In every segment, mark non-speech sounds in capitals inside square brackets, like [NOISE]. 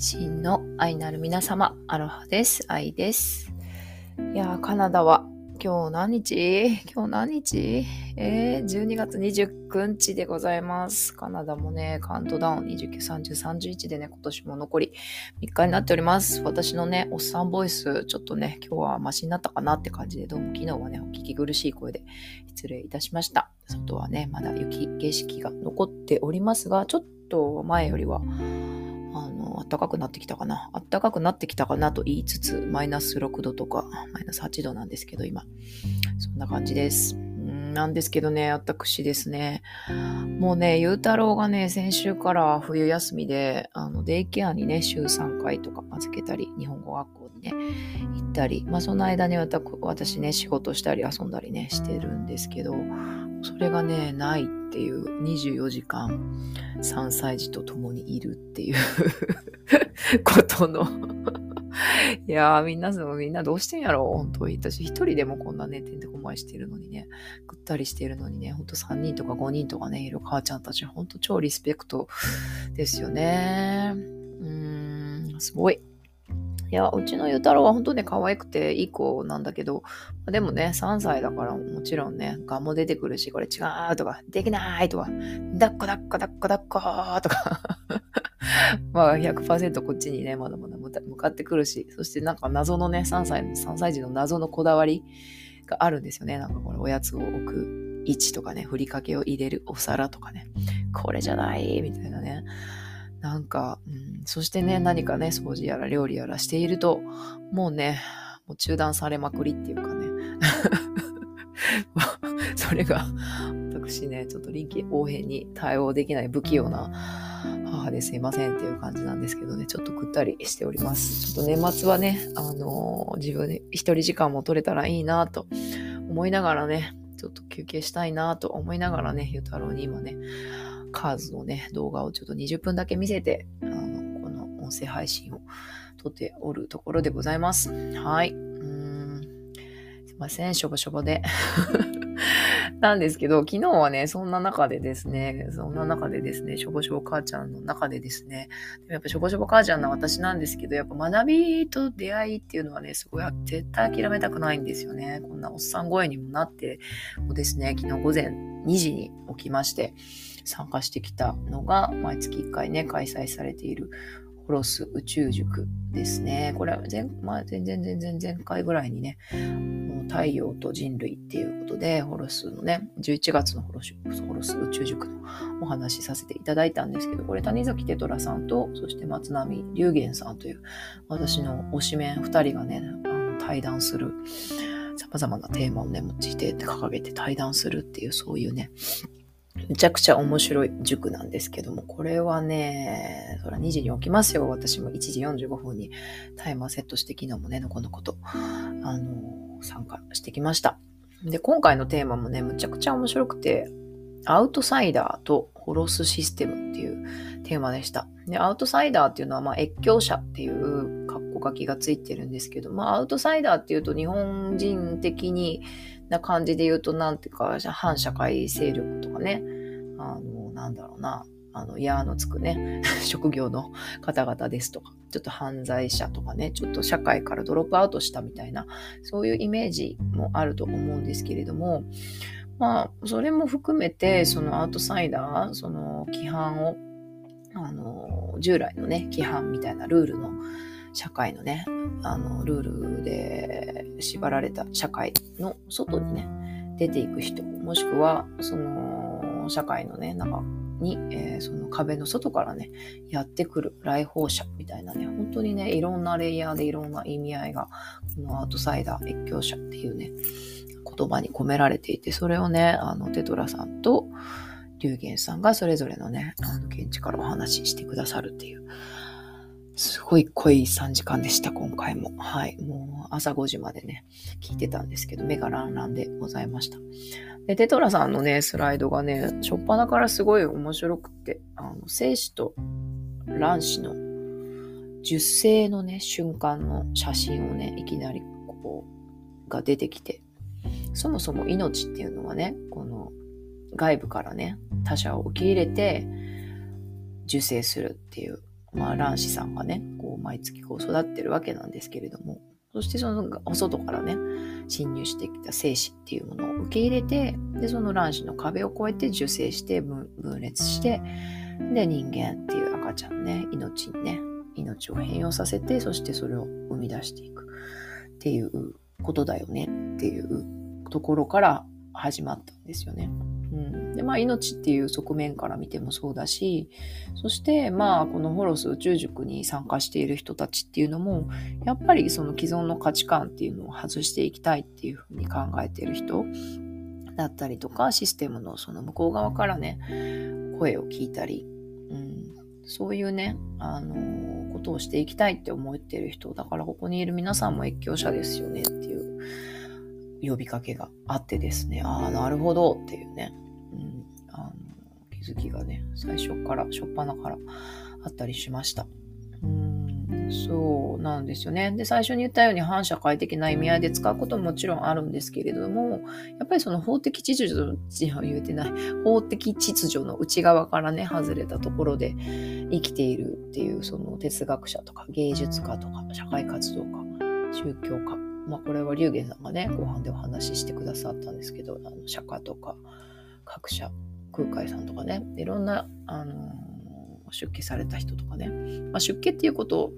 真の愛なる皆様、アロハです。愛です。いやー、カナダは今日何日？今日何日？えー、12月29日でございます。カナダもね、カウントダウン29、30、31でね、今年も残り3日になっております。私のね、おっさんボイス、ちょっとね、今日はマシになったかなって感じで、どうも昨日はね、お聞き苦しい声で失礼いたしました。外はね、まだ雪景色が残っておりますが、ちょっと前よりは、あの、暖かくなってきたかな。暖かくなってきたかなと言いつつ、マイナス6度とか、マイナス8度なんですけど、今。そんな感じです。なんですけどね、私ですね、もうね、ゆうたろうがね、先週から冬休みで、あの、デイケアにね、週3回とか預けたり、日本語学校にね、行ったり、まあ、その間に私ね、仕事したり遊んだりね、してるんですけど、それがね、ないっていう24時間3歳児と共にいるっていう [LAUGHS] ことの [LAUGHS] いやーみんな、みんなどうしてんやろ本当に。私一人でもこんなね、てんてこまいしてるのにね、ぐったりしてるのにね、ほんと3人とか5人とかね、いる母ちゃんたち、ほんと超リスペクトですよね。うん、すごい。いや、うちのゆうたろうは本当ね、可愛くていい子なんだけど、でもね、3歳だからもちろんね、ガも出てくるし、これ違うとか、できないとか、だっこだっこだっこだっことか [LAUGHS] まあ100%こっちにね、まだまだ向かってくるし、そしてなんか謎のね、3歳、3歳児の謎のこだわりがあるんですよね。なんかこれおやつを置く位置とかね、ふりかけを入れるお皿とかね、これじゃないみたいなね。なんか、うん、そしてね、何かね、掃除やら料理やらしていると、もうね、もう中断されまくりっていうかね。[LAUGHS] それが、私ね、ちょっと臨機応変に対応できない不器用な母ですいませんっていう感じなんですけどね、ちょっとぐったりしております。ちょっと年末はね、あのー、自分で一人時間も取れたらいいなと思いながらね、ちょっと休憩したいなと思いながらね、ゆうたろうに今ね、カーズのね、動画をちょっと20分だけ見せて、あの、この音声配信を撮っておるところでございます。はい。うん。すいません、しょぼしょぼで。なんですけど、昨日はね、そんな中でですね、そんな中でですね、しょぼしょぼ母ちゃんの中でですね、でもやっぱしょぼしょぼ母ちゃんの私なんですけど、やっぱ学びと出会いっていうのはね、すごい絶対諦めたくないんですよね。こんなおっさん声にもなってもですね、昨日午前2時に起きまして、参加してきたのが、毎月1回ね、開催されているホロス宇宙塾ですね。これは前、まあ、全然全然前回ぐらいにね、太陽と人類っていうことで、ホロスのね、11月のホロスホロス宇宙塾のお話しさせていただいたんですけど、これ谷崎テトラさんと、そして松並龍玄さんという、私の推しメン2人がね、あの対談する、様々なテーマをね、用いて掲げて対談するっていう、そういうね、めちゃくちゃ面白い塾なんですけども、これはね、そら2時に起きますよ。私も1時45分にタイマーセットして昨日もね、のこのこと、あの、参加してきました。で、今回のテーマもね、むちゃくちゃ面白くて、アウトサイダーとホロスシステムっていうテーマでした。で、アウトサイダーっていうのは、まあ、越境者っていう格好書きがついてるんですけど、まあ、アウトサイダーっていうと日本人的にな感じで言うと、なんていうか、反社会勢力とかね、あの、なんだろうな、あの、矢のつくね、[LAUGHS] 職業の方々ですとか、ちょっと犯罪者とかね、ちょっと社会からドロップアウトしたみたいな、そういうイメージもあると思うんですけれども、まあ、それも含めて、そのアウトサイダー、その規範を、あの、従来のね、規範みたいなルールの社会のね、あの、ルールで縛られた社会の外にね、出ていく人、もしくは、その、社会のね、中に、えー、その壁の外からね、やってくる来訪者みたいなね、本当にね、いろんなレイヤーでいろんな意味合いが、このアウトサイダー、越境者っていうね、言葉に込められていて、それをね、あの、テトラさんと、龍玄さんがそれぞれのね、あの、現地からお話ししてくださるっていう、すごい濃い3時間でした、今回も。はい。もう朝5時までね、聞いてたんですけど、目がランランでございました。で、テトラさんのね、スライドがね、しょっぱなからすごい面白くて、あの、精子と卵子の受精のね、瞬間の写真をね、いきなりこう、が出てきて、そもそも命っていうのはね、この外部からね、他者を受け入れて受精するっていうまあ、卵子さんがね、こう、毎月こう育ってるわけなんですけれども、そしてそのお外からね、侵入してきた精子っていうものを受け入れて、で、その卵子の壁を越えて受精して分裂して、で、人間っていう赤ちゃんね、命にね、命を変容させて、そしてそれを生み出していくっていうことだよねっていうところから始まったんですよね。うん、でまあ命っていう側面から見てもそうだしそしてまあこのホロス宇宙塾に参加している人たちっていうのもやっぱりその既存の価値観っていうのを外していきたいっていうふうに考えている人だったりとかシステムのその向こう側からね声を聞いたり、うん、そういうねあのことをしていきたいって思ってる人だからここにいる皆さんも越境者ですよねっていう呼びかけがあってですねああなるほどっていうね、気づきがね最初から初っ端からあったりしました。うんそうなんですよね。で、最初に言ったように反社会的な意味合いで使うことももちろんあるんですけれども、やっぱりその法的秩序、言えてない、法的秩序の内側からね、外れたところで生きているっていう、その哲学者とか芸術家とか社会活動家、宗教家、まあこれは龍玄さんがね、後半でお話ししてくださったんですけど、あの釈迦とか、各社空海さんとかねいろんな、あのー、出家された人とかね、まあ、出家っていうこと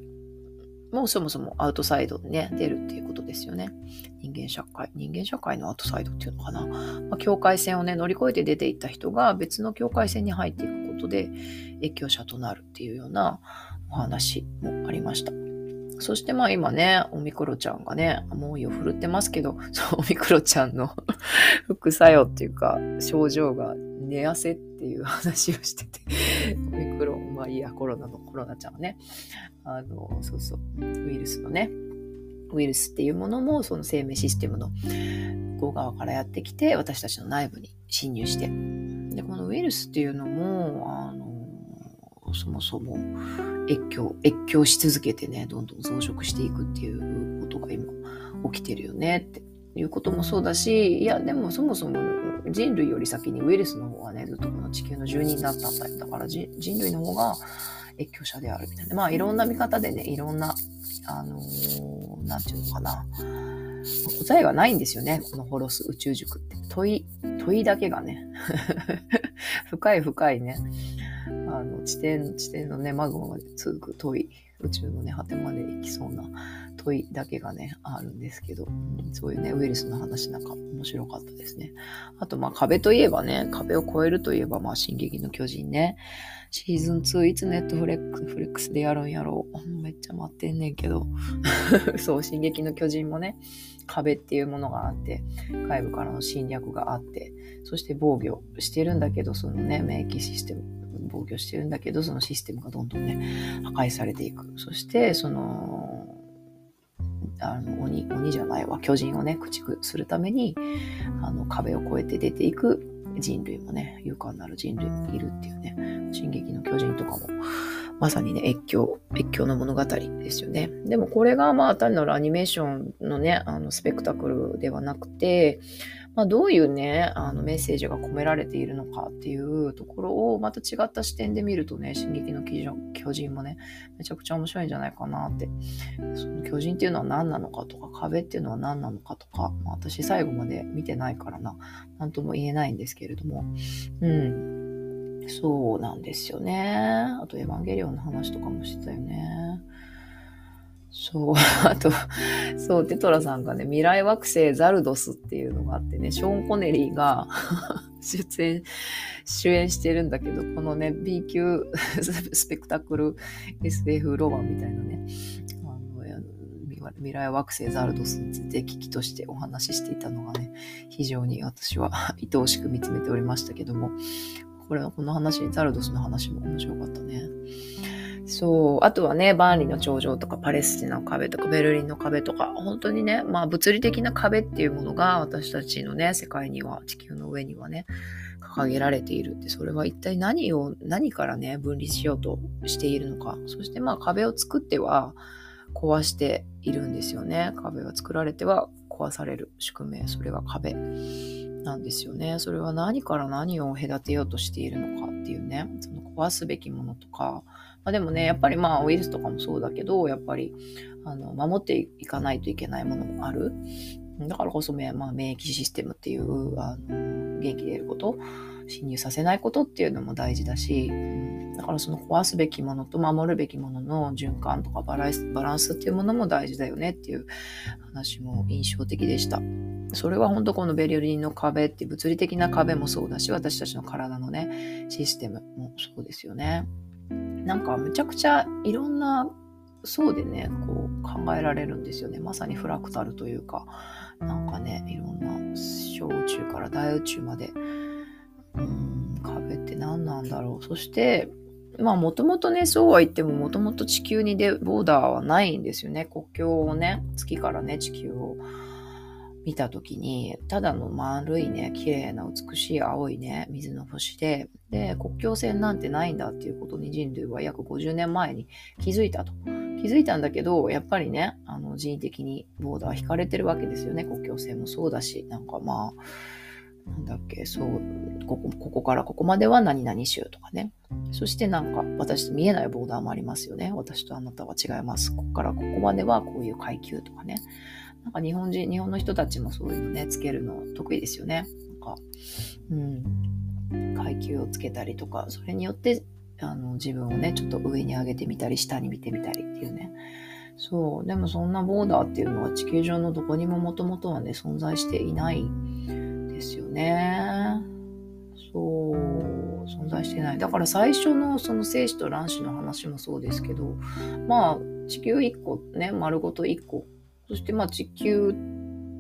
もうそもそもアウトサイドでね出るっていうことですよね。人間社会人間社会のアウトサイドっていうのかな、まあ、境界線をね乗り越えて出ていった人が別の境界線に入っていくことで越境者となるっていうようなお話もありました。そしてまあ今ね、オミクロちゃんがね、猛威を振るってますけど、そう、オミクロちゃんの [LAUGHS] 副作用っていうか、症状が寝汗っていう話をしてて、[LAUGHS] オミクロン、まあいいや、コロナのコロナちゃんはね、あの、そうそう、ウイルスのね、ウイルスっていうものも、その生命システムの向こう側からやってきて、私たちの内部に侵入して、で、このウイルスっていうのも、あの、そもそも越境、越境し続けてね、どんどん増殖していくっていうことが今起きてるよねって。いうこともそうだし、いや、でもそもそも人類より先にウイルスの方がね、ずっとこの地球の住人だったんだよだから人類の方が越境者であるみたいな。まあいろんな見方でね、いろんな、あのー、ていうのかな。答えがないんですよね。このホロス宇宙塾って。問い、問いだけがね。[LAUGHS] 深い深いね。あの地点地点のねマグマまで続く遠い宇宙のね果てまで行きそうな問いだけがねあるんですけど、うん、そういうねウイルスの話なんか面白かったですね。あとまあ壁といえばね壁を越えるといえばまあ進撃の巨人ね。シーズン2いつネットフレックフレックスでやるんやろう。めっちゃ待ってんねんけど。[LAUGHS] そう進撃の巨人もね壁っていうものがあって外部からの侵略があってそして防御してるんだけどそのね免疫システム。防御してるんだけど、そのシステムがどんどんね、破壊されていく。そして、その、あの鬼、鬼じゃないわ、巨人をね、駆逐するために、あの、壁を越えて出ていく人類もね、勇敢なる人類もいるっていうね、進撃の巨人とかも、まさにね、越境、越境の物語ですよね。でもこれがまあ単なるアニメーションのね、あのスペクタクルではなくて、まあ、どういうね、あのメッセージが込められているのかっていうところをまた違った視点で見るとね、進撃の巨人もね、めちゃくちゃ面白いんじゃないかなって。その巨人っていうのは何なのかとか、壁っていうのは何なのかとか、まあ、私最後まで見てないからな、なんとも言えないんですけれども、うん。そうなんですよね。あと、エヴァンゲリオンの話とかもしてたよね。そう、[LAUGHS] あと、そう、テトラさんがね、未来惑星ザルドスっていうのがあってね、ショーン・コネリーが [LAUGHS] 出演、主演してるんだけど、このね、B 級 [LAUGHS] スペクタクル SF ロマンみたいなね、あの未来惑星ザルドスについて危機としてお話ししていたのがね、非常に私は愛おしく見つめておりましたけども、これはこの話、ザルドスの話も面白かった。そう。あとはね、バーンリの頂上とかパレスチナの壁とかベルリンの壁とか、本当にね、まあ物理的な壁っていうものが私たちのね、世界には、地球の上にはね、掲げられているって、それは一体何を、何からね、分離しようとしているのか。そしてまあ壁を作っては壊しているんですよね。壁が作られては壊される宿命。それが壁なんですよね。それは何から何を隔てようとしているのかっていうね、その壊すべきものとか、まあ、でもね、やっぱりまあウイルスとかもそうだけど、やっぱりあの守っていかないといけないものもある。だからこそ、まあ、免疫システムっていうあの元気でいること侵入させないことっていうのも大事だし、だからその壊すべきものと守るべきものの循環とかバランスバランスっていうものも大事だよねっていう話も印象的でした。それは本当このベルリンの壁って物理的な壁もそうだし、私たちの体のね、システムもそうですよね。なんかむちゃくちゃいろんなそうでね、こう考えられるんですよね。まさにフラクタルというか、なんかね、いろんな小宇宙から大宇宙まで。うん壁って何なんだろう。そしてまあもともとねそうは言ってももともと地球にでボーダーはないんですよね。国境をね月からね地球を。見た時にただの丸いね綺麗な美しい青いね水の星でで国境線なんてないんだっていうことに人類は約50年前に気づいたと気づいたんだけどやっぱりねあの人為的にボーダー引かれてるわけですよね国境線もそうだしなんかまあなんだっけ、そう、ここ、ここからここまでは何々州とかね。そしてなんか、私と見えないボーダーもありますよね。私とあなたは違います。ここからここまではこういう階級とかね。なんか日本人、日本の人たちもそういうのね、つけるの得意ですよね。なんか、うん、階級をつけたりとか、それによって、あの、自分をね、ちょっと上に上げてみたり、下に見てみたりっていうね。そう。でもそんなボーダーっていうのは地球上のどこにももともとはね、存在していないですよね。そう、存在してない。だから最初のその精子と卵子の話もそうですけど、まあ地球1個ね、丸ごと1個。そしてまあ地球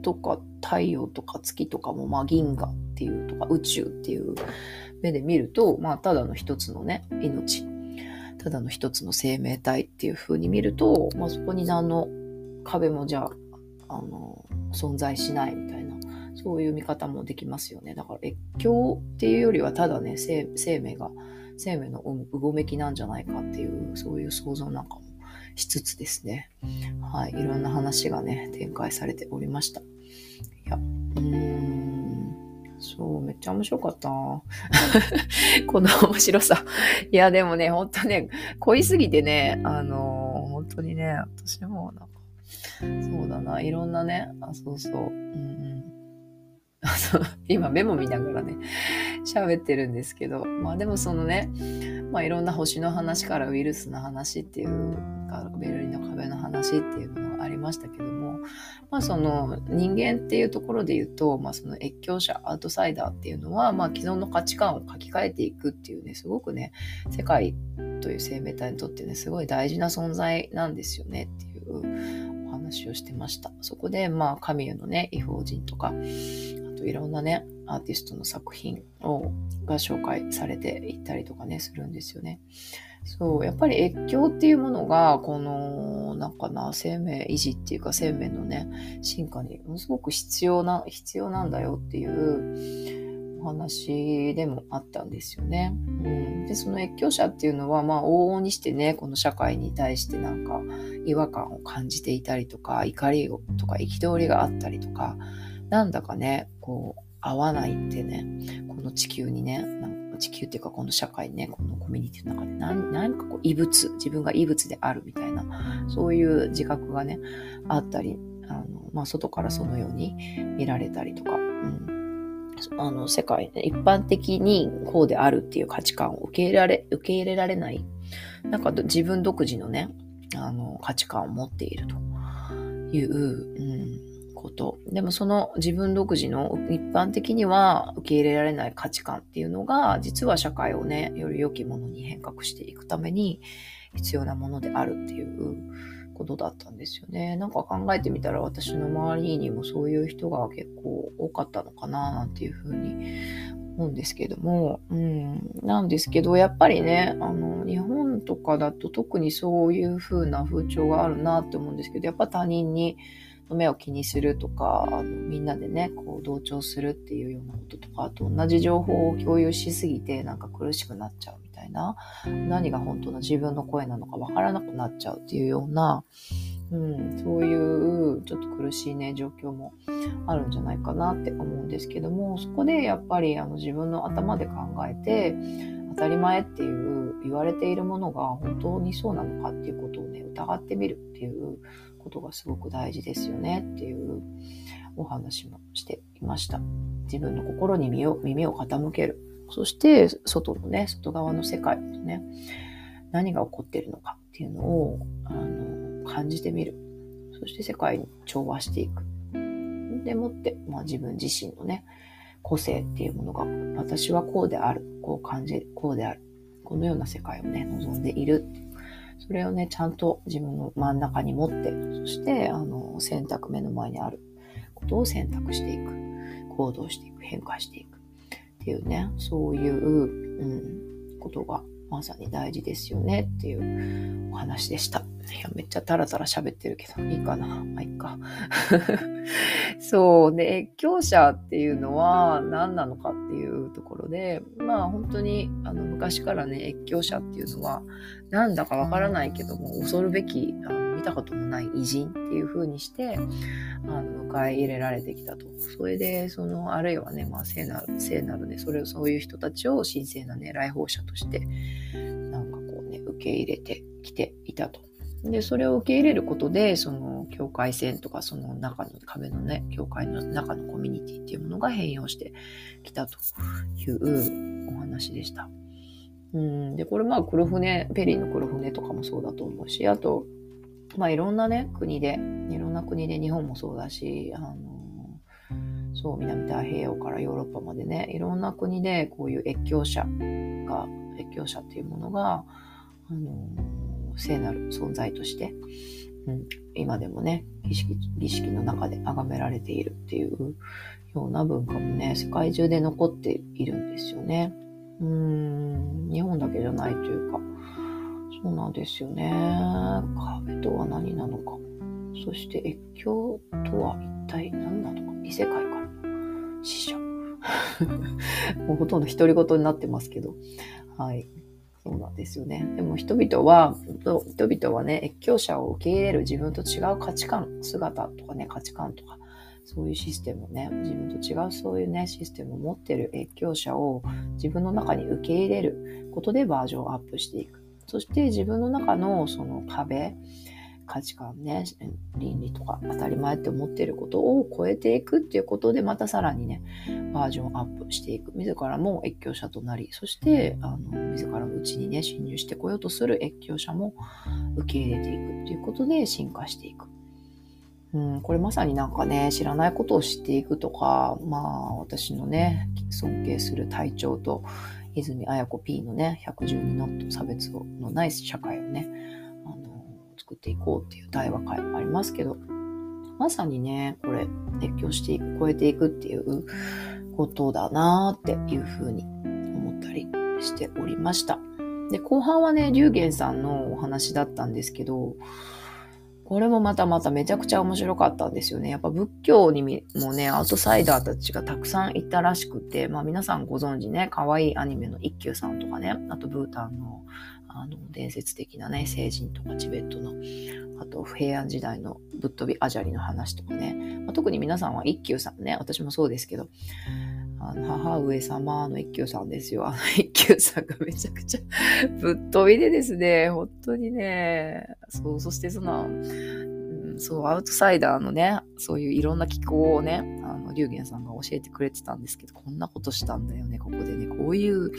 とか太陽とか月とかもまあ銀河っていうとか宇宙っていう目で見ると、まあただの一つのね、命。ただの一つの生命体っていう風に見ると、まあそこに何の壁もじゃあ、あの、存在しないみたいなそういう見方もできますよね。だから越境っていうよりはただね、生命が、生命のうごめきなんじゃないかっていう、そういう想像なんかもしつつですね。はい。いろんな話がね、展開されておりました。いや、うーん。そう、めっちゃ面白かった。[LAUGHS] この面白さ。いや、でもね、ほんとね、濃いすぎてね、あのー、本当にね、私もなんか、そうだな、いろんなね、あ、そうそう、うん今メモ見ながらね、喋ってるんですけど、まあでもそのね、まあいろんな星の話からウイルスの話っていう、ベルリンの壁の話っていうのがありましたけども、まあその人間っていうところで言うと、まあその越境者、アウトサイダーっていうのは、まあ既存の価値観を書き換えていくっていうね、すごくね、世界という生命体にとってね、すごい大事な存在なんですよねっていうお話をしてました。そこで、まあ、神へのね、異邦人とか、といろんなね、アーティストの作品をが紹介されていったりとかね、するんですよね。そう、やっぱり越境っていうものが、この、なんかな、生命維持っていうか生命のね、進化にものすごく必要な、必要なんだよっていうお話でもあったんですよね。うん、で、その越境者っていうのは、まあ、往々にしてね、この社会に対してなんか違和感を感じていたりとか、怒りとか憤りがあったりとか、なんだかね、こう、合わないってね、この地球にね、なんか地球っていうかこの社会ね、このコミュニティの中で何何かこう異物、自分が異物であるみたいな、そういう自覚がね、あったり、あのまあ、外からそのように見られたりとか、うん、あの世界、ね、一般的にこうであるっていう価値観を受け入れられ受け入れられない、なんか自分独自のね、あの価値観を持っているという、うん。こと。でもその自分独自の一般的には受け入れられない価値観っていうのが、実は社会をね、より良きものに変革していくために必要なものであるっていうことだったんですよね。なんか考えてみたら私の周りにもそういう人が結構多かったのかななんていうふうに思うんですけども、うん、なんですけど、やっぱりね、あの、日本とかだと特にそういう風な風潮があるなって思うんですけど、やっぱ他人にの目を気にするとか、あのみんなでね、こう同調するっていうようなこととか、あと同じ情報を共有しすぎてなんか苦しくなっちゃうみたいな、何が本当の自分の声なのかわからなくなっちゃうっていうような、うん、そういうちょっと苦しいね、状況もあるんじゃないかなって思うんですけども、そこでやっぱりあの自分の頭で考えて当、たり前っていう言われているものが本当にそうなのかっていうことをね疑ってみるっていうことがすごく大事ですよねっていうお話もしていました。自分の心に耳を耳を傾ける。そして外のね、外側の世界のね、何が起こってるのかっていうのをあの感じてみる。そして世界に調和していく。でもって、まあ、自分自身のね、個性っていうものが、私はこうである、こう感じる、こうである。このような世界をね、望んでいるそれをね、ちゃんと自分の真ん中に持って、そして、あの、選択目の前にあることを選択していく。行動していく。変化していく。っていうね、そういう、うん、ことがまさに大事ですよねっていうお話でした。いや、めっちゃタラタラ喋ってるけど、いいかな。まあ、いっか。[LAUGHS] そうね、越境者っていうのは何なのかっていうところで、まあ本当にあの昔からね、越境者っていうのは、なんだかわからないけども、恐るべき、あの見たこともない偉人っていう風にして、あの迎え入れられてきたと。それで、その、あるいはね、まあ聖なる、聖なるね、それをそういう人たちを神聖なね、来訪者として、なんかこうね、受け入れてきていたと。で、それを受け入れることで、その境界線とか、その中の壁のね、境界の中のコミュニティっていうものが変容してきたというお話でした。うん、で、これまあ黒船、ペリーの黒船とかもそうだと思うし、あと、まあいろんなね、国で、いろんな国で日本もそうだし、あの、そう、南太平洋からヨーロッパまでね、いろんな国でこういう越境者が、越境者っていうものが、あの、聖なる存在として、うん、今でもね儀式、儀式の中で崇められているっていうような文化もね、世界中で残っているんですよね。うん、日本だけじゃないというか、そうなんですよね。壁とは何なのか。そして越境とは一体何なのか。異世界からの死者。[LAUGHS] もうほとんど独り言になってますけど。はい。そうなんですよね。でも人々は、人々はね、越境者を受け入れる自分と違う価値観、姿とかね、価値観とか、そういうシステムをね、自分と違うそういうね、システムを持ってる越境者を自分の中に受け入れることでバージョンアップしていく。そして自分の中のその壁、価値観ね、倫理とか当たり前って思っていることを超えていくっていうことで、またさらにね、バージョンアップしていく。自らも越境者となり、そして、あの、自らのうちにね、侵入してこようとする越境者も受け入れていくっていうことで進化していく。うん、これまさになんかね、知らないことを知っていくとか、まあ、私のね、尊敬する隊長と、泉綾子 P のね、112ノット差別のない社会をね、作っていこうっていう対話会もありますけど、まさにね、これ、熱狂していく、超えていくっていうことだなっていうふうに思ったりしておりました。で、後半はね、龍玄さんのお話だったんですけど、これもまたまためちゃくちゃ面白かったんですよね。やっぱ仏教にもね、アウトサイダーたちがたくさんいたらしくて、まあ皆さんご存知ね、可愛いアニメの一休さんとかね、あとブータンのあの伝説的なね聖人とかチベットのあと平安時代のぶっ飛びアジャリの話とかね、まあ、特に皆さんは一休さんね私もそうですけどあの母上様の一休さんですよ。あの一休さんがめちゃくちゃ [LAUGHS] ぶっ飛びでですね、本当にね、そう、そしてその、うん、そう、アウトサイダーのね、そういういろんな気候をね、あの、龍玄さんが教えてくれてたんですけど、こんなことしたんだよね、ここでね、こういう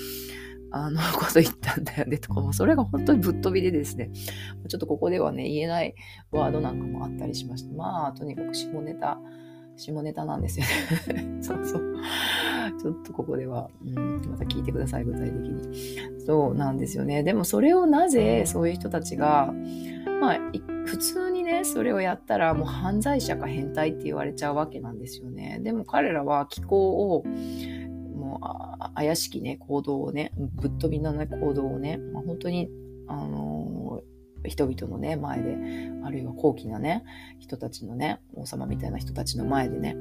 あのこと言ったんだよねとかも、それが本当にぶっ飛びでですね、ちょっとここではね、言えないワードなんかもあったりしまして、まあ、とにかく下ネタ、下ネタなんですよね。[LAUGHS] そうそう。[LAUGHS] ちょっとここでは、うん、また聞いてください、具体的に。そうなんですよね。でもそれをなぜそういう人たちが、まあ、普通にね、それをやったらもう犯罪者か変態って言われちゃうわけなんですよね。でも彼らは気候をもう怪しきね、行動をね、ぶっ飛びな、ね、行動をね、まあ、本当に、あのー、人々のね、前で、あるいは高貴なね、人たちのね、王様みたいな人たちの前でね、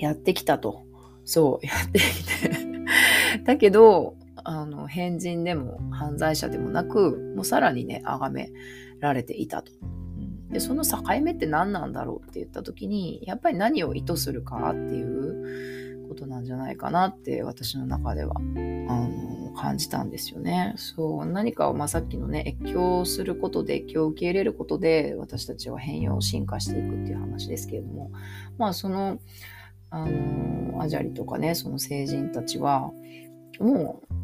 やってきたと。そう、やってきて [LAUGHS] だけど、あの、変人でも犯罪者でもなく、もうさらにね、崇められていたと。で、その境目って何なんだろうって言った時に、やっぱり何を意図するかっていうことなんじゃないかなって私の中ではあの感じたんですよね。そう何かを、まあ、さっきのね越境することで越境を受け入れることで私たちは変容進化していくっていう話ですけれどもまあそのあのアジャリとかねその成人たちはもう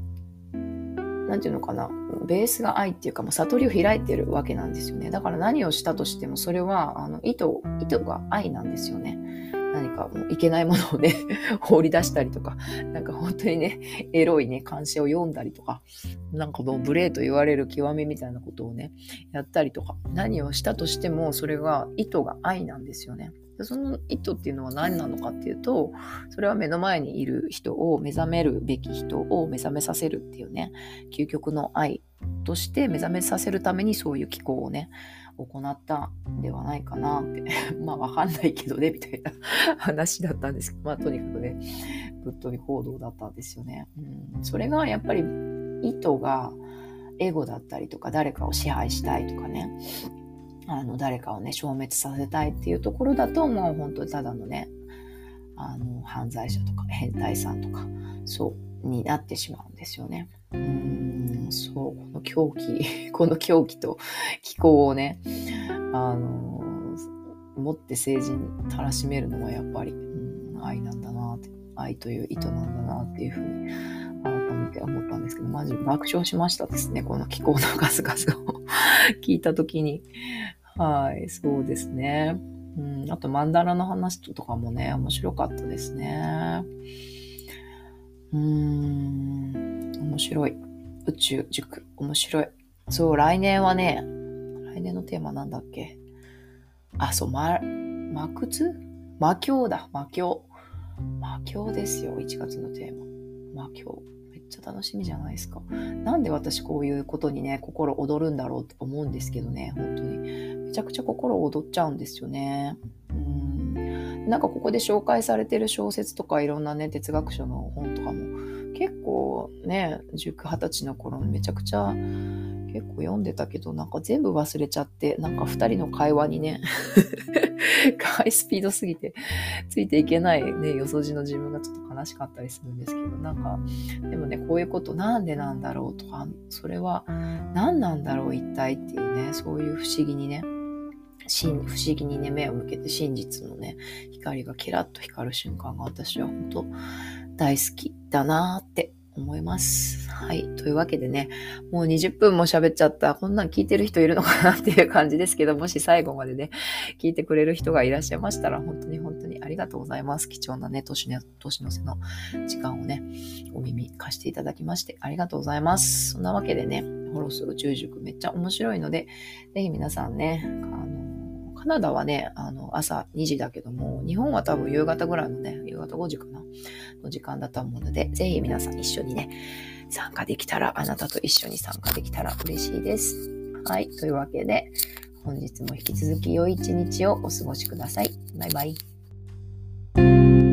何て言うのかなベースが愛っていうかもう悟りを開いてるわけなんですよね。だから何をしたとしてもそれはあの意図意図が愛なんですよね。何かもういけないものをね [LAUGHS] 放り出したりとかなんか本当にねエロいね監視を読んだりとかなんかもう無礼と言われる極めみたいなことをねやったりとか何をしたとしてもそれが意図が愛なんですよね。その意図っていうのは何なのかっていうとそれは目の前にいる人を目覚めるべき人を目覚めさせるっていうね究極の愛として目覚めさせるためにそういう機構をね行ったんではないかなって。[LAUGHS] まあわかんないけどねみたいな [LAUGHS] 話だったんですけどまあとにかくねぶっ飛び行動だったんですよね。うん、それがやっぱり意図がエゴだったりとか誰かを支配したいとかねあの誰かをね消滅させたいっていうところだともう本当にただのねあの犯罪者とか変態さんとかそうになってしまうんですよね。うんそうこの狂気 [LAUGHS] この狂気と気候をねあの持って成人たらしめるのはやっぱり、うん、愛なんだなって愛という意図なんだなっていうふうに改めて思ったんですけどマジ爆笑しましたですねこの気候の数々を [LAUGHS] 聞いた時にはいそうですねうん、あと、マンダラの話とかもね、面白かったですね。うーん、面白い。宇宙塾、面白い。そう、来年はね、来年のテーマなんだっけ？あ、そう、ま、魔窟魔境だ、魔境。魔境ですよ、1月のテーマ。魔境。めっちゃ楽しみじゃないですか。なんで私こういうことにね、心躍るんだろうって思うんですけどね、本当に。めちゃくちゃ心躍っちゃうんですよね。うんなんかここで紹介されてる小説とかいろんなね、哲学書の本とかも結構ね、19、20歳の頃めちゃくちゃ結構読んでたけど、なんか全部忘れちゃって、なんか2人の会話にね、[LAUGHS] ハイスピードすぎてついていけないね、よそじの自分がちょっと悲しかったりするんですけど、なんか、でもね、こういうことなんでなんだろうとか、それは何なんだろう一体っていうね、そういう不思議にね、不思議にね、目を向けて真実のね、光がキラッと光る瞬間が私は本当大好きだなーって思います。はい。というわけでね、もう20分も喋っちゃった。こんなん聞いてる人いるのかなっていう感じですけど、もし最後までね、聞いてくれる人がいらっしゃいましたら、本当に本当にありがとうございます。貴重なね、年の年の瀬の時間をね、お耳貸していただきましてありがとうございます。そんなわけでね、ホロス宇宙塾めっちゃ面白いので、ぜひ皆さんね、カナダはね、あの、朝2時だけども、日本は多分夕方ぐらいのね、夕方5時かな、の時間だと思うので、ぜひ皆さん一緒にね、参加できたら、あなたと一緒に参加できたら嬉しいです。はい。というわけで、本日も引き続き良い一日をお過ごしください。バイバイ。